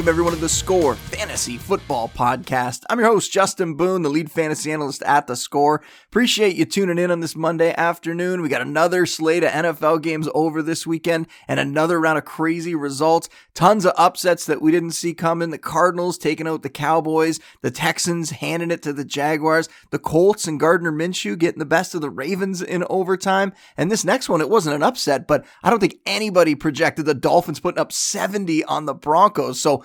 Welcome, everyone, to the Score Fantasy Football Podcast. I'm your host, Justin Boone, the lead fantasy analyst at the Score. Appreciate you tuning in on this Monday afternoon. We got another slate of NFL games over this weekend and another round of crazy results. Tons of upsets that we didn't see coming. The Cardinals taking out the Cowboys, the Texans handing it to the Jaguars, the Colts and Gardner Minshew getting the best of the Ravens in overtime. And this next one, it wasn't an upset, but I don't think anybody projected the Dolphins putting up 70 on the Broncos. So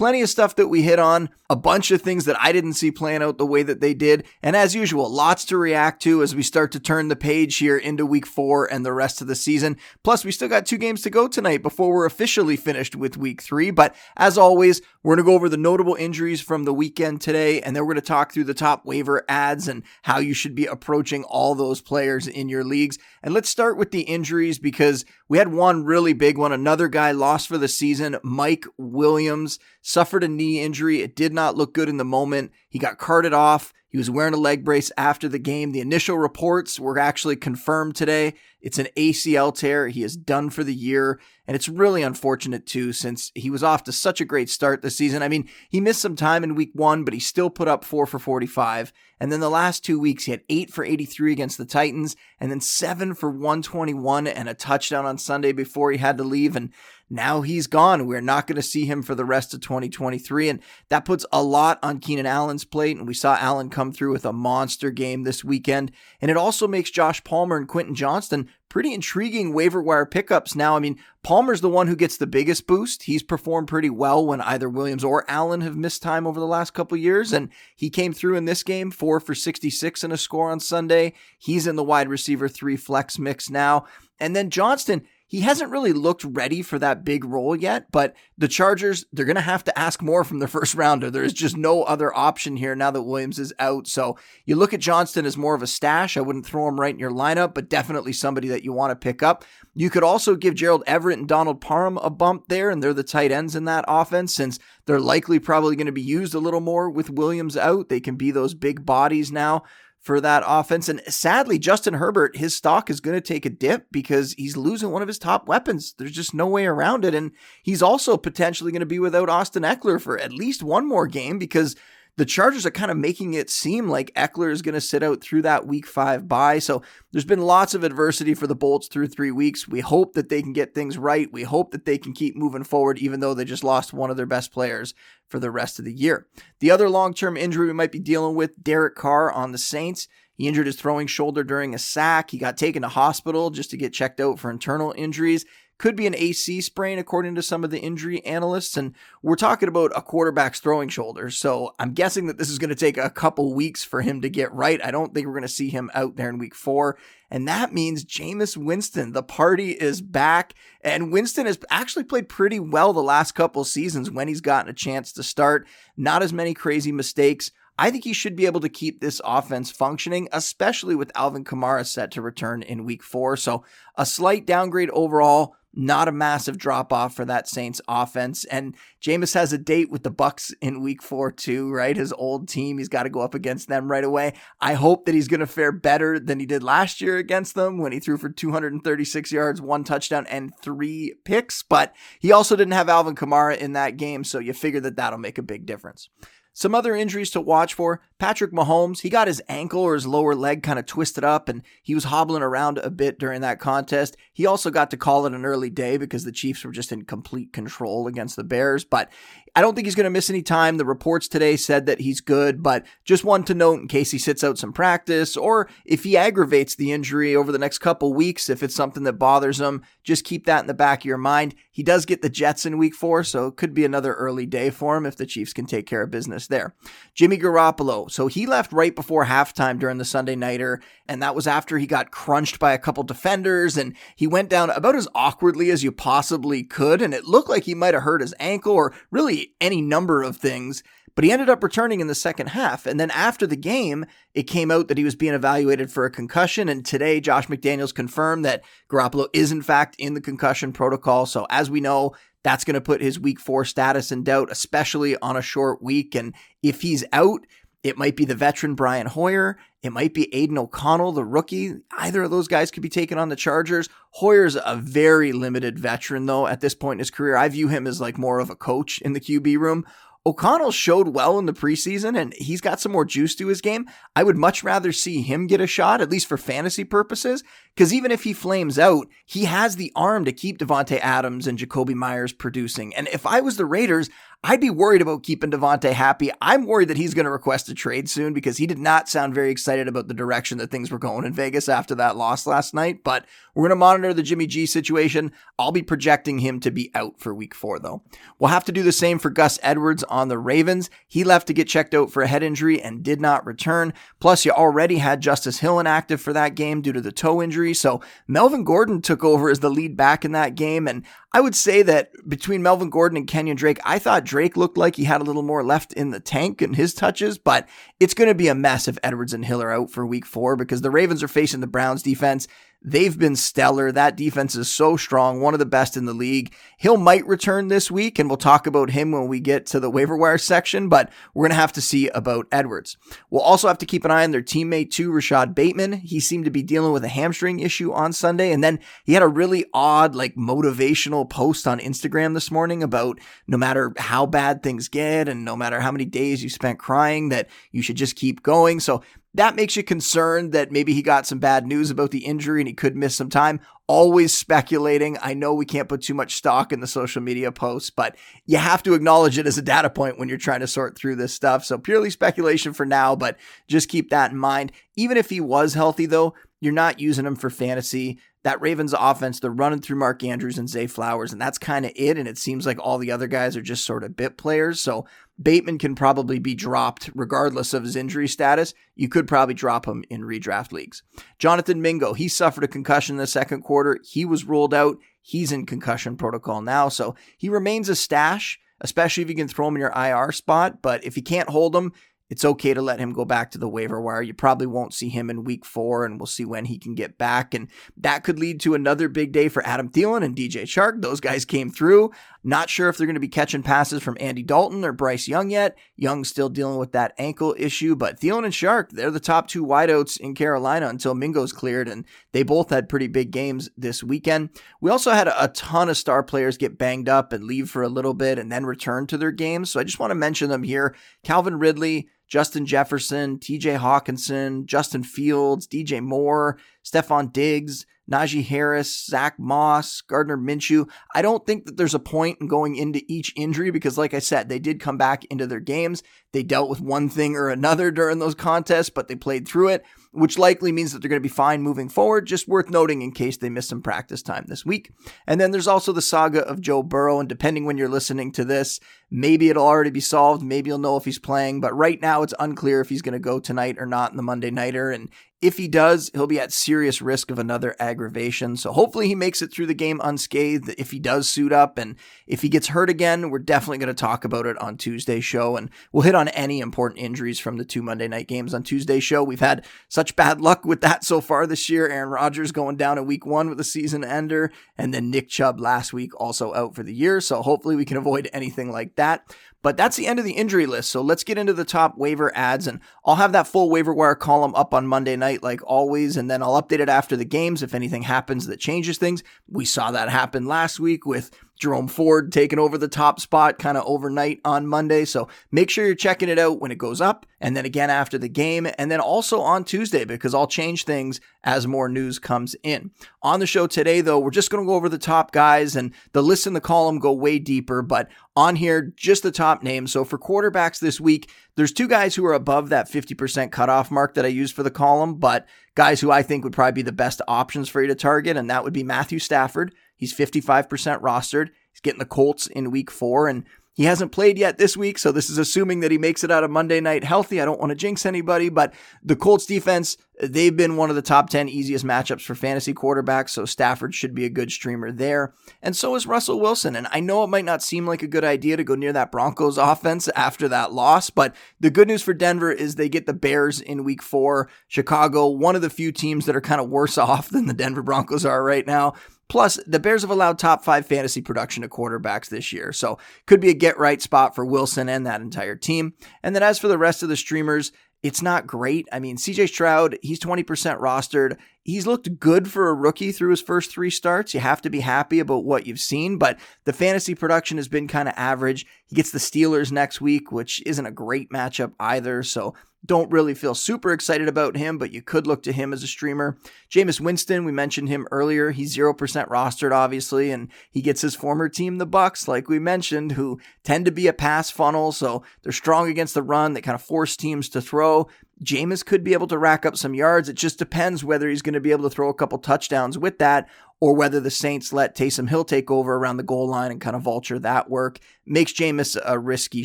plenty of stuff that we hit on, a bunch of things that I didn't see playing out the way that they did. And as usual, lots to react to as we start to turn the page here into week four and the rest of the season. Plus, we still got two games to go tonight before we're officially finished with week three. But as always, we're going to go over the notable injuries from the weekend today, and then we're going to talk through the top waiver adds and how you should be approaching all those players in your leagues. And let's start with the injuries because we had one really big one. Another guy lost for the season, Mike Williams suffered a knee injury. It did not look good in the moment. He got carted off. He was wearing a leg brace after the game. The initial reports were actually confirmed today. It's an ACL tear. He is done for the year. And it's really unfortunate, too, since he was off to such a great start this season. I mean, he missed some time in week one, but he still put up four for 45. And then the last two weeks, he had eight for 83 against the Titans, and then seven for 121 and a touchdown on Sunday before he had to leave. And now he's gone. We're not going to see him for the rest of 2023. And that puts a lot on Keenan Plate. And we saw Allen come through with a monster game this weekend. And it also makes Josh Palmer and Quentin Johnston pretty intriguing waiver wire pickups now. I mean, Palmer's the one who gets the biggest boost. He's performed pretty well when either Williams or Allen have missed time over the last couple years, and he came through in this game, four for 66 and a score on Sunday. He's in the wide receiver three flex mix now. And then Johnston, he hasn't really looked ready for that big role yet, but the Chargers, they're going to have to ask more from the first rounder. There is just no other option here now that Williams is out. So you look at Johnston as more of a stash. I wouldn't throw him right in your lineup, but definitely somebody that you want to pick up. You could also give Gerald Everett and Donald Parham a bump there, and they're the tight ends in that offense since they're likely probably going to be used a little more with Williams out. They can be those big bodies now for that offense. And sadly, Justin Herbert, his stock is going to take a dip because he's losing one of his top weapons. There's just no way around it. And he's also potentially going to be without Austin Ekeler for at least one more game because the Chargers are kind of making it seem like Ekeler is going to sit out through that week five bye. So there's been lots of adversity for the Bolts through three weeks. We hope that they can get things right. We hope that they can keep moving forward, even though they just lost one of their best players for the rest of the year. The other long term injury we might be dealing with Derek Carr on the Saints. He injured his throwing shoulder during a sack. He got taken to hospital just to get checked out for internal injuries. Could be an AC sprain, according to some of the injury analysts. And we're talking about a quarterback's throwing shoulder. So I'm guessing that this is going to take a couple weeks for him to get right. I don't think we're going to see him out there in week four. And that means Jameis Winston, the party is back. And Winston has actually played pretty well the last couple seasons when he's gotten a chance to start. Not as many crazy mistakes. I think he should be able to keep this offense functioning, especially with Alvin Kamara set to return in week four. So a slight downgrade overall, not a massive drop off for that Saints offense. And Jameis has a date with the Bucs in week four, too, right? His old team. He's got to go up against them right away. I hope that he's going to fare better than he did last year against them when he threw for 236 yards, one touchdown, and three picks. But he also didn't have Alvin Kamara in that game. So you figure that that'll make a big difference. Some other injuries to watch for Patrick Mahomes, he got his ankle or his lower leg kind of twisted up and he was hobbling around a bit during that contest. He also got to call it an early day because the Chiefs were just in complete control against the Bears, but I don't think he's going to miss any time. The reports today said that he's good, but just one to note in case he sits out some practice or if he aggravates the injury over the next couple weeks, if it's something that bothers him, just keep that in the back of your mind. He does get the Jets in week four, so it could be another early day for him if the Chiefs can take care of business there. Jimmy Garoppolo, so he left right before halftime during the Sunday Nighter, and that was after he got crunched by a couple defenders, and he went down about as awkwardly as you possibly could, and it looked like he might have hurt his ankle or really any number of things. But he ended up returning in the second half. And then after the game, it came out that he was being evaluated for a concussion. And today, Josh McDaniels confirmed that Garoppolo is, in fact, in the concussion protocol. So, as we know, that's going to put his week four status in doubt, especially on a short week. And if he's out, It might be the veteran Brian Hoyer. It might be Aidan O'Connell, the rookie. Either of those guys could be taken on the Chargers. Hoyer's a very limited veteran, though, at this point in his career. I view him as like more of a coach in the QB room. O'Connell showed well in the preseason and he's got some more juice to his game. I would much rather see him get a shot, at least for fantasy purposes, because even if he flames out, he has the arm to keep Davante Adams and Jakobi Meyers producing. And if I was the Raiders, I'd be worried about keeping Davante happy. I'm worried that he's going to request a trade soon because he did not sound very excited about the direction that things were going in Vegas after that loss last night. But we're going to monitor the Jimmy G situation. I'll be projecting him to be out for week four, though. We'll have to do the same for Gus Edwards on the Ravens. He left to get checked out for a head injury and did not return. Plus, you already had Justice Hill inactive for that game due to the toe injury. So Melvin Gordon took over as the lead back in that game. And I would say that between Melvin Gordon and Kenyan Drake, I thought Drake looked like he had a little more left in the tank in his touches, but it's going to be a mess if Edwards and Hill are out for week four because the Ravens are facing the Browns defense They've been stellar. That defense is so strong, one of the best in the league. Hill might return this week, and we'll talk about him when we get to the waiver wire section, but we're going to have to see about Edwards. We'll also have to keep an eye on their teammate, too, Rashod Bateman. He seemed to be dealing with a hamstring issue on Sunday, and then he had a really odd, like, motivational post on Instagram this morning about no matter how bad things get and no matter how many days you spent crying, that you should just keep going. So that makes you concerned that maybe he got some bad news about the injury and he could miss some time. Always speculating. I know we can't put too much stock in the social media posts, but you have to acknowledge it as a data point when you're trying to sort through this stuff. So purely speculation for now, but just keep that in mind. Even if he was healthy, though, you're not using him for fantasy that Ravens offense, they're running through Mark Andrews and Zay Flowers, and that's kind of it. And it seems like all the other guys are just sort of bit players. So Bateman can probably be dropped regardless of his injury status. You could probably drop him in redraft leagues. Jonathan Mingo, he suffered a concussion in the second quarter. He was ruled out. He's in concussion protocol now. So he remains a stash, especially if you can throw him in your IR spot. But if you can't hold him, it's okay to let him go back to the waiver wire. You probably won't see him in week four, and we'll see when he can get back. And that could lead to another big day for Adam Thielen and DJ Chark. Those guys came through. Not sure if they're going to be catching passes from Andy Dalton or Bryce Young yet. Young's still dealing with that ankle issue, but Thielen and Chark, they're the top two wideouts in Carolina until Mingo's cleared, and they both had pretty big games this weekend. We also had a ton of star players get banged up and leave for a little bit and then return to their games. So I just want to mention them here. Calvin Ridley, Justin Jefferson, TJ Hockenson, Justin Fields, DJ Moore, Stefon Diggs, Najee Harris, Zack Moss, Gardner Minshew. I don't think that there's a point in going into each injury because, like I said, they did come back into their games. They dealt with one thing or another during those contests, but they played through it, which likely means that they're going to be fine moving forward. Just worth noting in case they miss some practice time this week. And then there's also the saga of Joe Burrow. And depending when you're listening to this, maybe it'll already be solved. Maybe you'll know if he's playing. But right now, it's unclear if he's going to go tonight or not in the Monday Nighter. And if he does, he'll be at serious risk of another aggravation. So hopefully he makes it through the game unscathed if he does suit up. And if he gets hurt again, we're definitely going to talk about it on Tuesday's show. And we'll hit on any important injuries from the two Monday night games on Tuesday's show. We've had such bad luck with that so far this year. Aaron Rodgers going down in week one with a season ender. And then Nick Chubb last week also out for the year. So hopefully we can avoid anything like that. But that's the end of the injury list. So let's get into the top waiver adds. And I'll have that full waiver wire column up on Monday night, like always. And then I'll update it after the games if anything happens that changes things. We saw that happen last week with Jerome Ford taking over the top spot kind of overnight on Monday. So make sure you're checking it out when it goes up and then again after the game and then also on Tuesday because I'll change things as more news comes in. On the show today, though, we're just going to go over the top guys and the list in the column go way deeper, but on here, just the top names. So for quarterbacks this week, there's two guys who are above that 50% cutoff mark that I use for the column, but guys who I think would probably be the best options for you to target, and that would be Matthew Stafford. He's 55% rostered. He's getting the Colts in week four, and he hasn't played yet this week, so this is assuming that he makes it out of Monday night healthy. I don't want to jinx anybody, but the Colts defense, they've been one of the top 10 easiest matchups for fantasy quarterbacks, so Stafford should be a good streamer there. And so is Russell Wilson. And I know it might not seem like a good idea to go near that Broncos offense after that loss, but the good news for Denver is they get the Bears in week four. Chicago, one of the few teams that are kind of worse off than the Denver Broncos are right now. Plus, the Bears have allowed top five fantasy production to quarterbacks this year, so could be a get right spot for Wilson and that entire team. And then as for the rest of the streamers, it's not great. I mean, CJ Stroud, he's 20% rostered. He's looked good for a rookie through his first three starts. You have to be happy about what you've seen, but the fantasy production has been kind of average. He gets the Steelers next week, which isn't a great matchup either. So don't really feel super excited about him, but you could look to him as a streamer. Jameis Winston, we mentioned him earlier. He's 0% rostered, obviously, and he gets his former team, the Bucs, like we mentioned, who tend to be a pass funnel. So they're strong against the run. They kind of force teams to throw. Jameis could be able to rack up some yards. It just depends whether he's going to be able to throw a couple touchdowns with that or whether the Saints let Taysom Hill take over around the goal line and kind of vulture that work. Makes Jameis a risky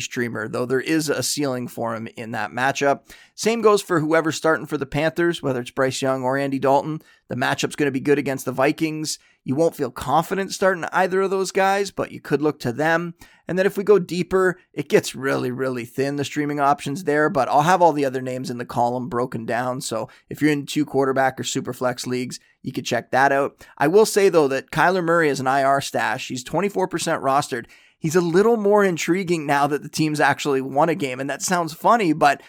streamer, though there is a ceiling for him in that matchup. Same goes for whoever's starting for the Panthers, whether it's Bryce Young or Andy Dalton. The matchup's going to be good against the Vikings. You won't feel confident starting either of those guys, but you could look to them. And then if we go deeper, it gets really, really thin, the streaming options there, but I'll have all the other names in the column broken down. So if you're in two quarterback or super flex leagues, you could check that out. I will say though that Kyler Murray is an IR stash. He's 24% rostered. He's a little more intriguing now that the team's actually won a game. And that sounds funny, but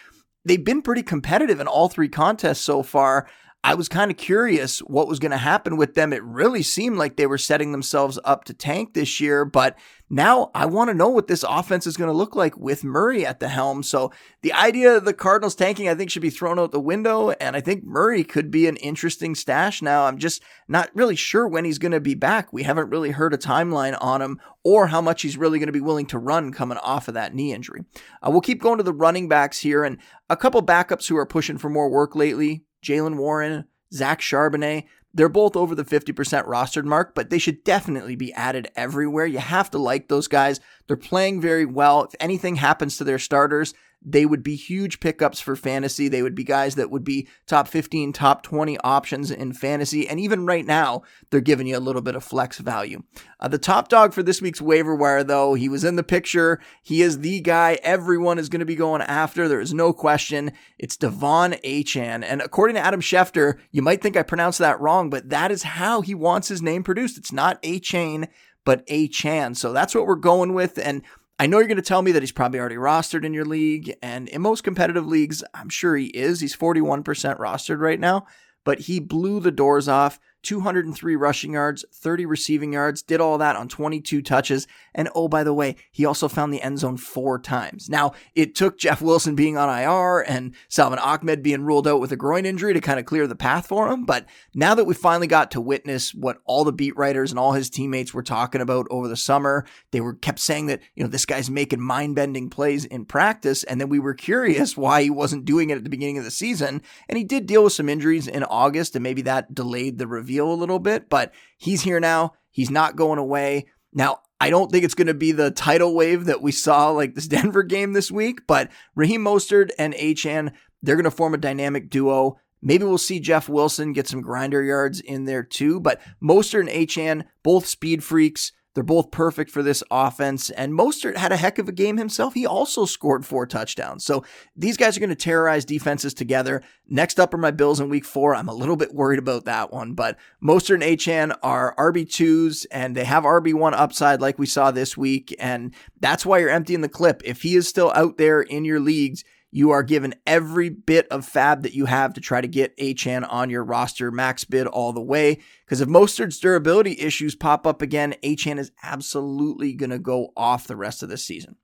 they've been pretty competitive in all three contests so far. I was kind of curious what was going to happen with them. It really seemed like they were setting themselves up to tank this year, but now I want to know what this offense is going to look like with Murray at the helm. So the idea of the Cardinals tanking, I think, should be thrown out the window. And I think Murray could be an interesting stash now. I'm just not really sure when he's going to be back. We haven't really heard a timeline on him or how much he's really going to be willing to run coming off of that knee injury. Uh, we'll keep going to the running backs here and a couple backups who are pushing for more work lately. Jaylen Warren, Zach Charbonnet. They're both over the 50% rostered mark, but they should definitely be added everywhere. You have to like those guys. They're playing very well. If anything happens to their starters, they would be huge pickups for fantasy. They would be guys that would be top 15, top 20 options in fantasy. And even right now, they're giving you a little bit of flex value. Uh, the top dog for this week's waiver wire, though, he was in the picture. He is the guy everyone is going to be going after. There is no question. It's De'Von Achane. And according to Adam Schefter, you might think I pronounced that wrong, but that is how he wants his name produced. It's not Achane but Achane. So that's what we're going with. And I know you're going to tell me that he's probably already rostered in your league, and in most competitive leagues, I'm sure he is. He's 41% rostered right now, but he blew the doors off 203 rushing yards, 30 receiving yards, did all that on 22 touches. And oh, by the way, he also found the end zone four times. Now, it took Jeff Wilson being on IR and Salvon Ahmed being ruled out with a groin injury to kind of clear the path for him. But now that we finally got to witness what all the beat writers and all his teammates were talking about over the summer, they were kept saying that, you know, this guy's making mind bending plays in practice. And then we were curious why he wasn't doing it at the beginning of the season. And he did deal with some injuries in August, and maybe that delayed the review a little bit, but he's here now. He's not going away. Now, I don't think it's going to be the tidal wave that we saw like this Denver game this week, but Raheem Mostert and Achane, they're going to form a dynamic duo. Maybe we'll see Jeff Wilson get some grinder yards in there too, but Mostert and Achane, both speed freaks. They're both perfect for this offense. And Mostert had a heck of a game himself. He also scored four touchdowns. So these guys are going to terrorize defenses together. Next up are my Bills in week four. I'm a little bit worried about that one, but Mostert and Achane are RB2s and they have RB1 upside like we saw this week. And that's why you're emptying the clip. If he is still out there in your leagues, you are given every bit of FAAB that you have to try to get Achane on your roster, max bid all the way. Because if Mostert's durability issues pop up again, Achane is absolutely going to go off the rest of the season.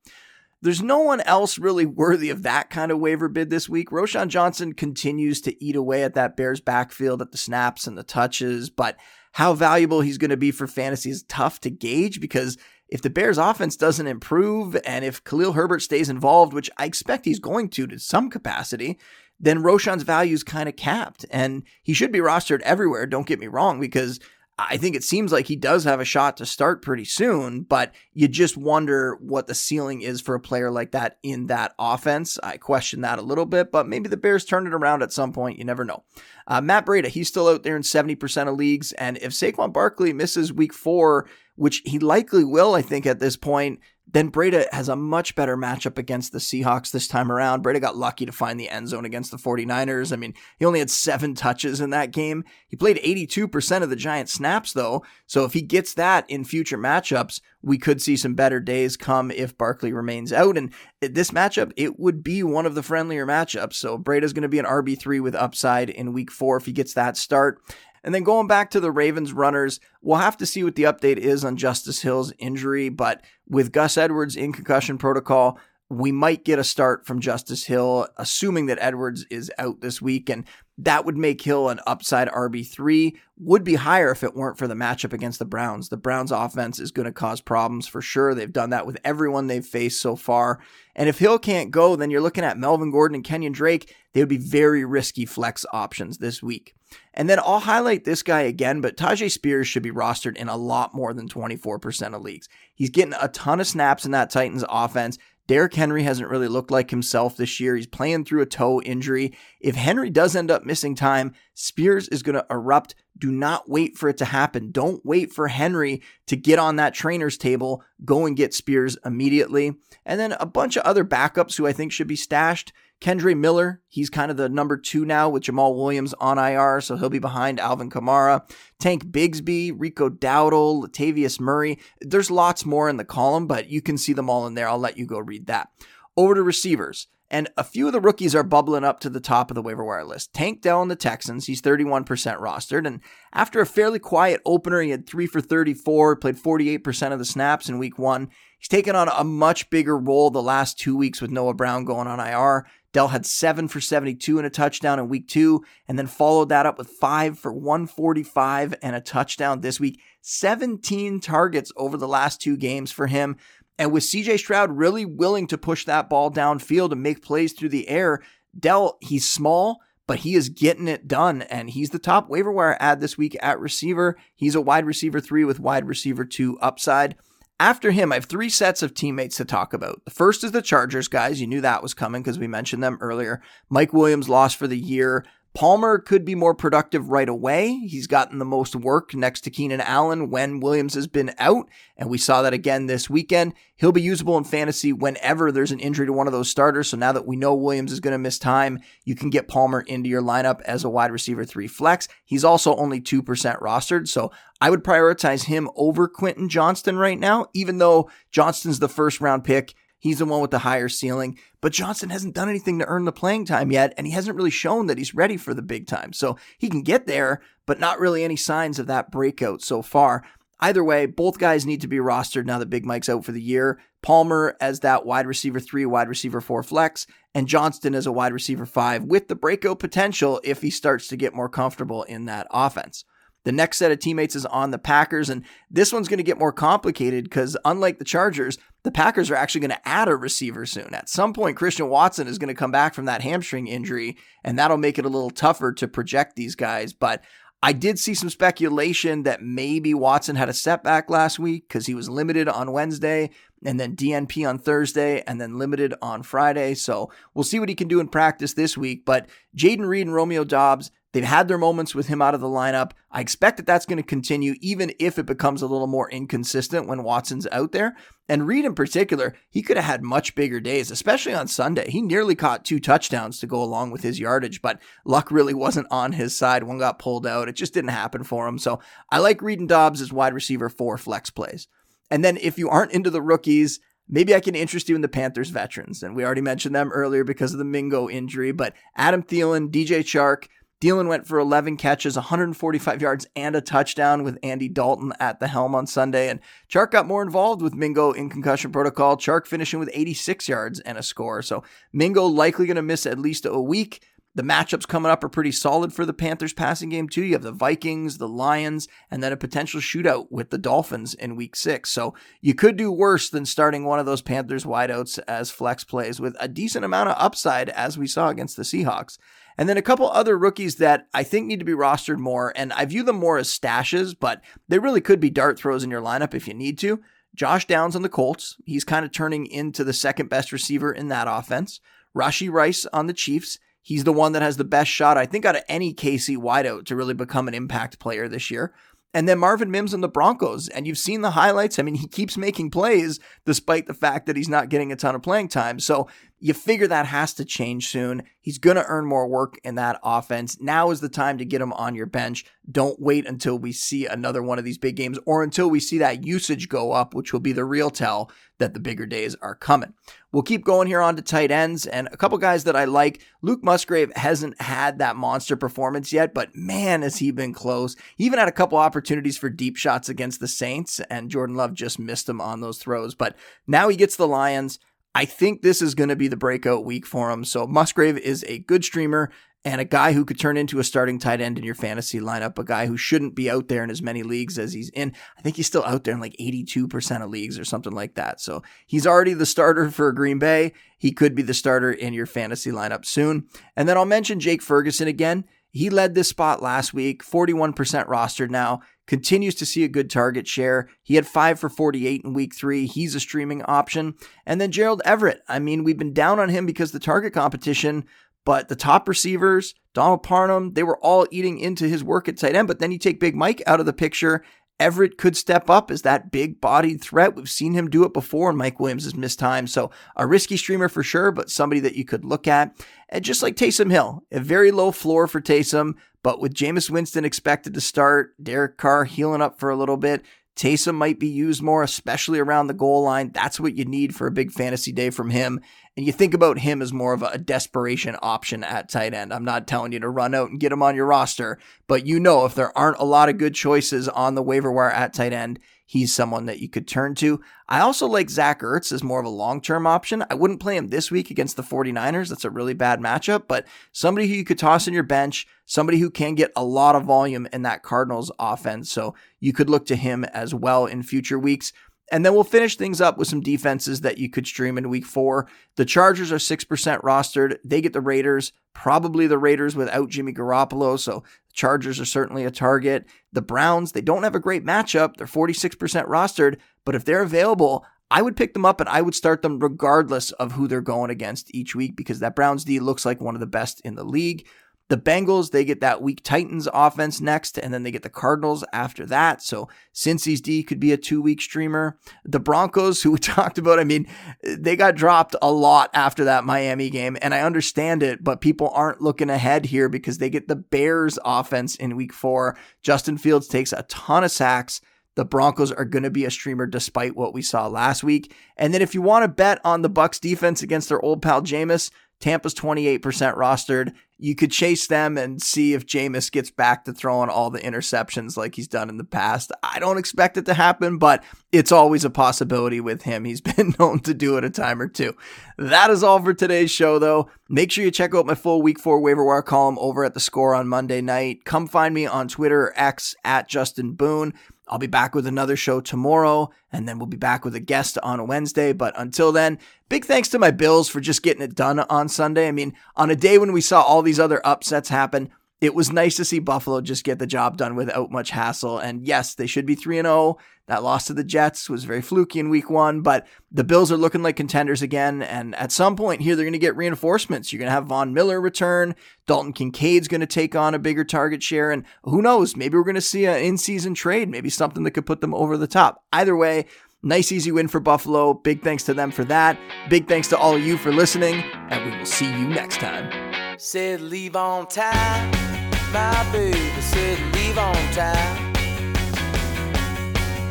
There's no one else really worthy of that kind of waiver bid this week. Roschon Johnson continues to eat away at that Bears backfield at the snaps and the touches, but how valuable he's going to be for fantasy is tough to gauge because if the Bears offense doesn't improve and if Khalil Herbert stays involved, which I expect he's going to to some capacity, then Roschon's value is kind of capped. And he should be rostered everywhere, don't get me wrong, because I think it seems like he does have a shot to start pretty soon, but you just wonder what the ceiling is for a player like that in that offense. I question that a little bit, but maybe the Bears turn it around at some point. You never know. Uh, Matt Breida, he's still out there in 70% of leagues. And if Saquon Barkley misses week four, which he likely will, I think, at this point, then Breida has a much better matchup against the Seahawks this time around. Breida got lucky to find the end zone against the 49ers. I mean, he only had seven touches in that game. He played 82% of the Giant snaps, though. So if he gets that in future matchups, we could see some better days come if Barkley remains out. And this matchup, it would be one of the friendlier matchups. So Breida's going to be an RB3 with upside in week four if he gets that start. And then going back to the Ravens runners, we'll have to see what the update is on Justice Hill's injury. But with Gus Edwards in concussion protocol, we might get a start from Justice Hill, assuming that Edwards is out this week. And that would make Hill an upside RB3, would be higher if it weren't for the matchup against the Browns. The Browns offense is going to cause problems for sure. They've done that with everyone they've faced so far. And if Hill can't go, then you're looking at Melvin Gordon and Kenyan Drake. They would be very risky flex options this week. And then I'll highlight this guy again, but Tyjae Spears should be rostered in a lot more than 24% of leagues. He's getting a ton of snaps in that Titans offense. Derrick Henry hasn't really looked like himself this year. He's playing through a toe injury. If Henry does end up missing time, Spears is going to erupt. Do not wait for it to happen. Don't wait for Henry to get on that trainer's table. Go and get Spears immediately. And then a bunch of other backups who I think should be stashed. Kendre Miller, he's kind of the number two now with Jamaal Williams on IR, so he'll be behind Alvin Kamara. Tank Bigsby, Rico Dowdle, Latavius Murray. There's lots more in the column, but you can see them all in there. I'll let you go read that. Over to receivers. And a few of the rookies are bubbling up to the top of the waiver wire list. Tank Dell on the Texans, he's 31% rostered. And after a fairly quiet opener, he had 3 for 34, played 48% of the snaps in week one. He's taken on a much bigger role the last two weeks with Noah Brown going on IR. Dell had seven for 72 and a touchdown in week two, and then followed that up with five for 145 and a touchdown this week. 17 targets over the last two games for him. And with CJ Stroud really willing to push that ball downfield and make plays through the air, Dell, he's small, but he is getting it done. And he's the top waiver wire add this week at receiver. He's a wide receiver three with wide receiver two upside. After him, I have three sets of teammates to talk about. The first is the Chargers guys. You knew that was coming because we mentioned them earlier. Mike Williams lost for the year. Palmer could be more productive right away. He's gotten the most work next to Keenan Allen when Williams has been out, and we saw that again this weekend. He'll be usable in fantasy whenever there's an injury to one of those starters. So now that we know Williams is going to miss time, you can get Palmer into your lineup as a wide receiver three flex. He's also only 2% rostered, so I would prioritize him over Quentin Johnston right now, even though Johnston's the first round pick He's the one with the higher ceiling, but Johnston hasn't done anything to earn the playing time yet, and he hasn't really shown that he's ready for the big time. So he can get there, but not really any signs of that breakout so far. Either way, both guys need to be rostered now that Big Mike's out for the year. Palmer as that wide receiver three, wide receiver four flex, and Johnston as a wide receiver five with the breakout potential if he starts to get more comfortable in that offense. The next set of teammates is on the Packers, and this one's going to get more complicated because, unlike the Chargers, the Packers are actually going to add a receiver soon. At some point, Christian Watson is going to come back from that hamstring injury, and that'll make it a little tougher to project these guys. But I did see some speculation that maybe Watson had a setback last week because he was limited on Wednesday and then DNP on Thursday and then limited on Friday. So we'll see what he can do in practice this week. But Jayden Reed and Romeo Doubs, They've had their moments with him out of the lineup. I expect that that's going to continue, even if it becomes a little more inconsistent when Watson's out there. And Reed in particular, he could have had much bigger days, especially on Sunday. He nearly caught two touchdowns to go along with his yardage, but luck really wasn't on his side. One got pulled out. It just didn't happen for him. So I like Reed and Doubs as wide receiver four flex plays. And then if you aren't into the rookies, maybe I can interest you in the Panthers veterans. And we already mentioned them earlier because of the Mingo injury, but Adam Thielen, DJ Chark, Thielen went for 11 catches, 145 yards, and a touchdown with Andy Dalton at the helm on Sunday. And Chark got more involved with Mingo in concussion protocol. Chark finishing with 86 yards and a score. So Mingo likely going to miss at least a week. The matchups coming up are pretty solid for the Panthers passing game, too. You have the Vikings, the Lions, and then a potential shootout with the Dolphins in week six. So you could do worse than starting one of those Panthers wideouts as flex plays with a decent amount of upside, as we saw against the Seahawks. And then a couple other rookies that I think need to be rostered more, and I view them more as stashes, but they really could be dart throws in your lineup if you need to. Josh Downs on the Colts. He's kind of turning into the second best receiver in that offense. Rashee Rice on the Chiefs. He's the one that has the best shot, I think, out of any KC wideout to really become an impact player this year. And then Marvin Mims and the Broncos. And you've seen the highlights. I mean, he keeps making plays despite the fact that he's not getting a ton of playing time. So you figure that has to change soon. He's going to earn more work in that offense. Now is the time to get him on your bench. Don't wait until we see another one of these big games or until we see that usage go up, which will be the real tell that the bigger days are coming. We'll keep going here on to tight ends and a couple guys that I like. Luke Musgrave hasn't had that monster performance yet, but man, has he been close. He even had a couple opportunities for deep shots against the Saints, and Jordan Love just missed him on those throws. But now he gets the Lions. I think this is going to be the breakout week for him. So Musgrave is a good streamer and a guy who could turn into a starting tight end in your fantasy lineup, a guy who shouldn't be out there in as many leagues as he's in. I think he's still out there in like 82% of leagues or something like that. So he's already the starter for Green Bay. He could be the starter in your fantasy lineup soon. And then I'll mention Jake Ferguson again. He led this spot last week, 41% rostered now continues to see a good target share. He had five for 48 in week three. He's a streaming option. And then Gerald Everett. I mean, we've been down on him because the target competition, but the top receivers, Donald Parham, they were all eating into his work at tight end. But then you take Big Mike out of the picture. Everett could step up as that big bodied threat. We've seen him do it before, and Mike Williams missed time. So, a risky streamer for sure, but somebody that you could look at. And just like Taysom Hill, a very low floor for Taysom, but with Jameis Winston expected to start, Derek Carr healing up for a little bit, Taysom might be used more, especially around the goal line. That's what you need for a big fantasy day from him. And you think about him as more of a desperation option at tight end. I'm not telling you to run out and get him on your roster, but you know if there aren't a lot of good choices on the waiver wire at tight end, he's someone that you could turn to. I also like Zach Ertz as more of a long term option. I wouldn't play him this week against the 49ers. That's a really bad matchup, but somebody who you could toss in your bench, somebody who can get a lot of volume in that Cardinals offense. So you could look to him as well in future weeks. And then we'll finish things up with some defenses that you could stream in week four. The Chargers are 6% rostered. They get the Raiders, probably the Raiders without Jimmy Garoppolo. So Chargers are certainly a target. The Browns, they don't have a great matchup. They're 46% rostered, but if they're available, I would pick them up and I would start them regardless of who they're going against each week because that Browns D looks like one of the best in the league. The Bengals, they get that weak Titans offense next, and then they get the Cardinals after that. So Cincy's D could be a two week streamer. The Broncos, who we talked about, I mean, they got dropped a lot after that Miami game, and I understand it, but people aren't looking ahead here because they get the Bears offense in week four. Justin Fields takes a ton of sacks. The Broncos are going to be a streamer despite what we saw last week. And then if you want to bet on the Bucs defense against their old pal Jameis, Tampa's 28% rostered. You could chase them and see if Jameis gets back to throwing all the interceptions like he's done in the past. I don't expect it to happen, but it's always a possibility with him. He's been known to do it a time or two. That is all for today's show, though. Make sure you check out my full week four waiver wire column over at the score on Monday night. Come find me on Twitter X at Justin Boone. I'll be back with another show tomorrow, and then we'll be back with a guest on a Wednesday. But until then, big thanks to my Bills for just getting it done on Sunday. I mean, on a day when we saw all these other upsets happen, it was nice to see Buffalo just get the job done without much hassle. And yes, they should be 3 0. That loss to the Jets was very fluky in week one, but the Bills are looking like contenders again. And at some point here, they're going to get reinforcements. You're going to have Von Miller return. Dalton Kincaid's going to take on a bigger target share. And who knows? Maybe we're going to see an in season trade, maybe something that could put them over the top. Either way, nice, easy win for Buffalo. Big thanks to them for that. Big thanks to all of you for listening, and we will see you next time. Said leave on time. My baby said leave on time.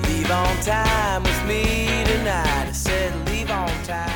Leave on time with me tonight. I said leave on time.